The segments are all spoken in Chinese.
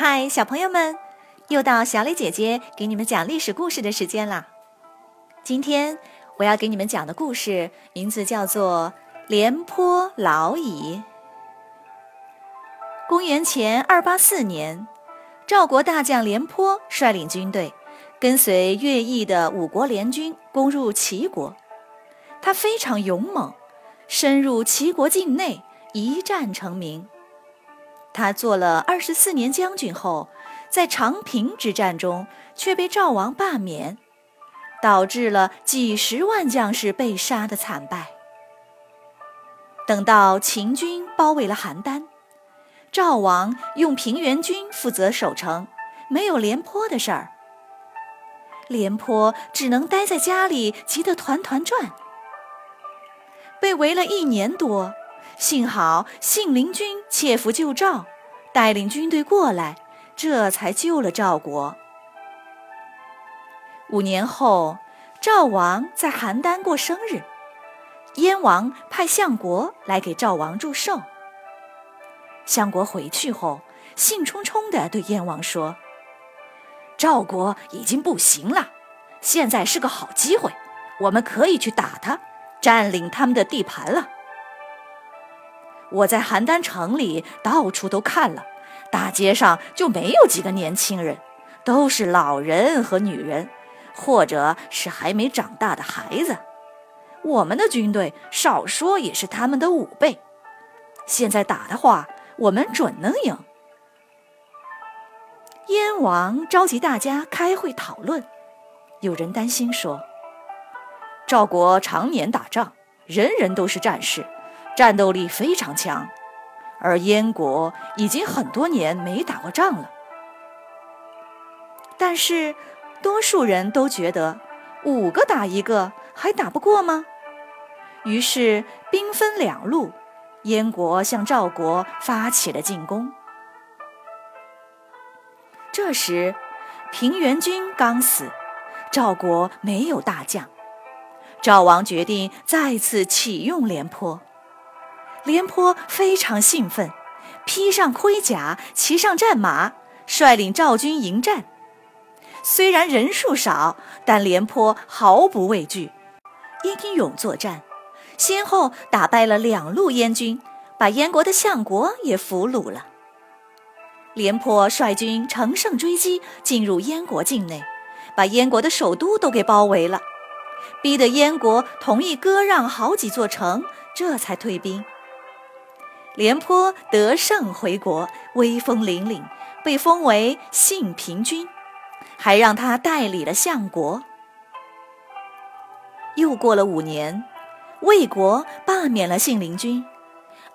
嗨，小朋友们，又到小磊姐姐给你们讲历史故事的时间啦。今天我要给你们讲的故事名字叫做《廉颇老矣》。公元前二八四年，赵国大将廉颇率领军队，跟随乐毅的五国联军攻入齐国。他非常勇猛，深入齐国境内，一战成名。他做了二十四年将军后，在长平之战中却被赵王罢免，导致了几十万将士被杀的惨败。等到秦军包围了邯郸，赵王用平原君负责守城，没有廉颇的事儿。廉颇只能待在家里，急得团团转。被围了一年多。幸好信陵君切腹救赵，带领军队过来，这才救了赵国。五年后，赵王在邯郸过生日，燕王派相国来给赵王祝寿。相国回去后，兴冲冲地对燕王说：“赵国已经不行了，现在是个好机会，我们可以去打他，占领他们的地盘了。”我在邯郸城里到处都看了，大街上就没有几个年轻人，都是老人和女人，或者是还没长大的孩子。我们的军队少说也是他们的五倍，现在打的话，我们准能赢。燕王召集大家开会讨论，有人担心说：“赵国常年打仗，人人都是战士。”战斗力非常强，而燕国已经很多年没打过仗了。但是，多数人都觉得五个打一个还打不过吗？于是兵分两路，燕国向赵国发起了进攻。这时，平原君刚死，赵国没有大将，赵王决定再次启用廉颇。廉颇非常兴奋，披上盔甲，骑上战马，率领赵军迎战。虽然人数少，但廉颇毫不畏惧，英勇作战，先后打败了两路燕军，把燕国的相国也俘虏了。廉颇率军乘胜追击，进入燕国境内，把燕国的首都都给包围了，逼得燕国同意割让好几座城，这才退兵。廉颇得胜回国，威风凛凛，被封为信平君，还让他代理了相国。又过了五年，魏国罢免了信陵君，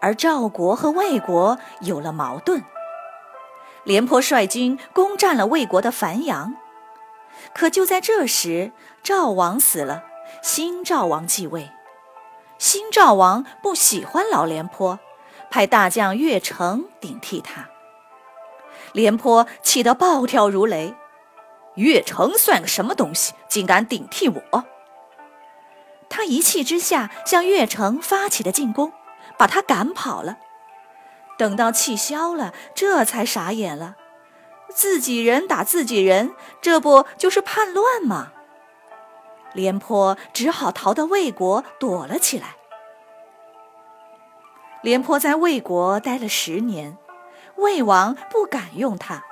而赵国和魏国有了矛盾。廉颇率军攻占了魏国的樊阳，可就在这时，赵王死了，新赵王继位。新赵王不喜欢老廉颇。派大将岳成顶替他，廉颇气得暴跳如雷。岳成算个什么东西，竟敢顶替我！他一气之下向岳成发起了进攻，把他赶跑了。等到气消了，这才傻眼了：自己人打自己人，这不就是叛乱吗？廉颇只好逃到魏国躲了起来。廉颇在魏国待了十年，魏王不敢用他。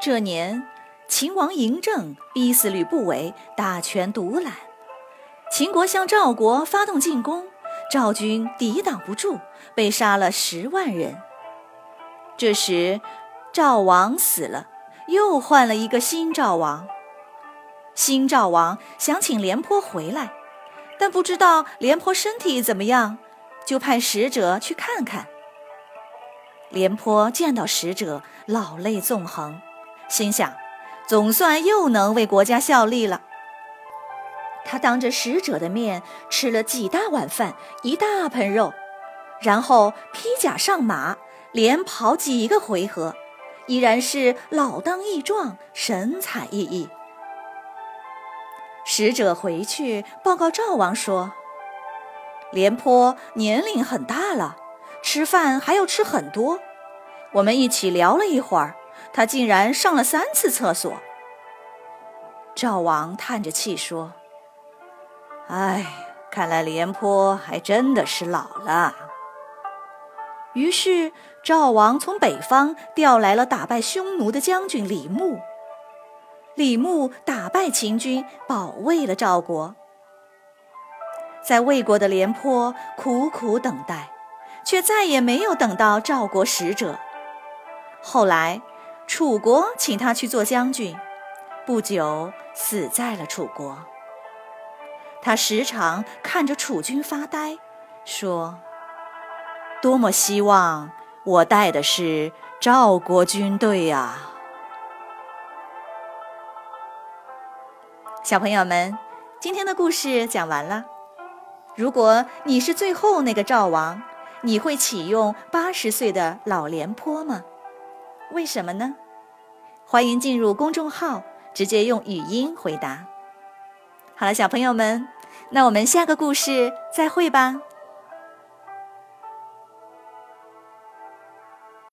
这年，秦王嬴政逼死吕不韦，大权独揽。秦国向赵国发动进攻，赵军抵挡不住，被杀了十万人。这时，赵王死了，又换了一个新赵王。新赵王想请廉颇回来，但不知道廉颇身体怎么样。就派使者去看看。廉颇见到使者，老泪纵横，心想：总算又能为国家效力了。他当着使者的面吃了几大碗饭，一大盆肉，然后披甲上马，连跑几个回合，依然是老当益壮，神采奕奕。使者回去报告赵王说。廉颇年龄很大了，吃饭还要吃很多。我们一起聊了一会儿，他竟然上了三次厕所。赵王叹着气说：“哎，看来廉颇还真的是老了。”于是赵王从北方调来了打败匈奴的将军李牧。李牧打败秦军，保卫了赵国。在魏国的廉颇苦苦等待，却再也没有等到赵国使者。后来，楚国请他去做将军，不久死在了楚国。他时常看着楚军发呆，说：“多么希望我带的是赵国军队呀！”小朋友们，今天的故事讲完了。如果你是最后那个赵王，你会启用八十岁的老廉颇吗？为什么呢？欢迎进入公众号，直接用语音回答。好了，小朋友们，那我们下个故事再会吧。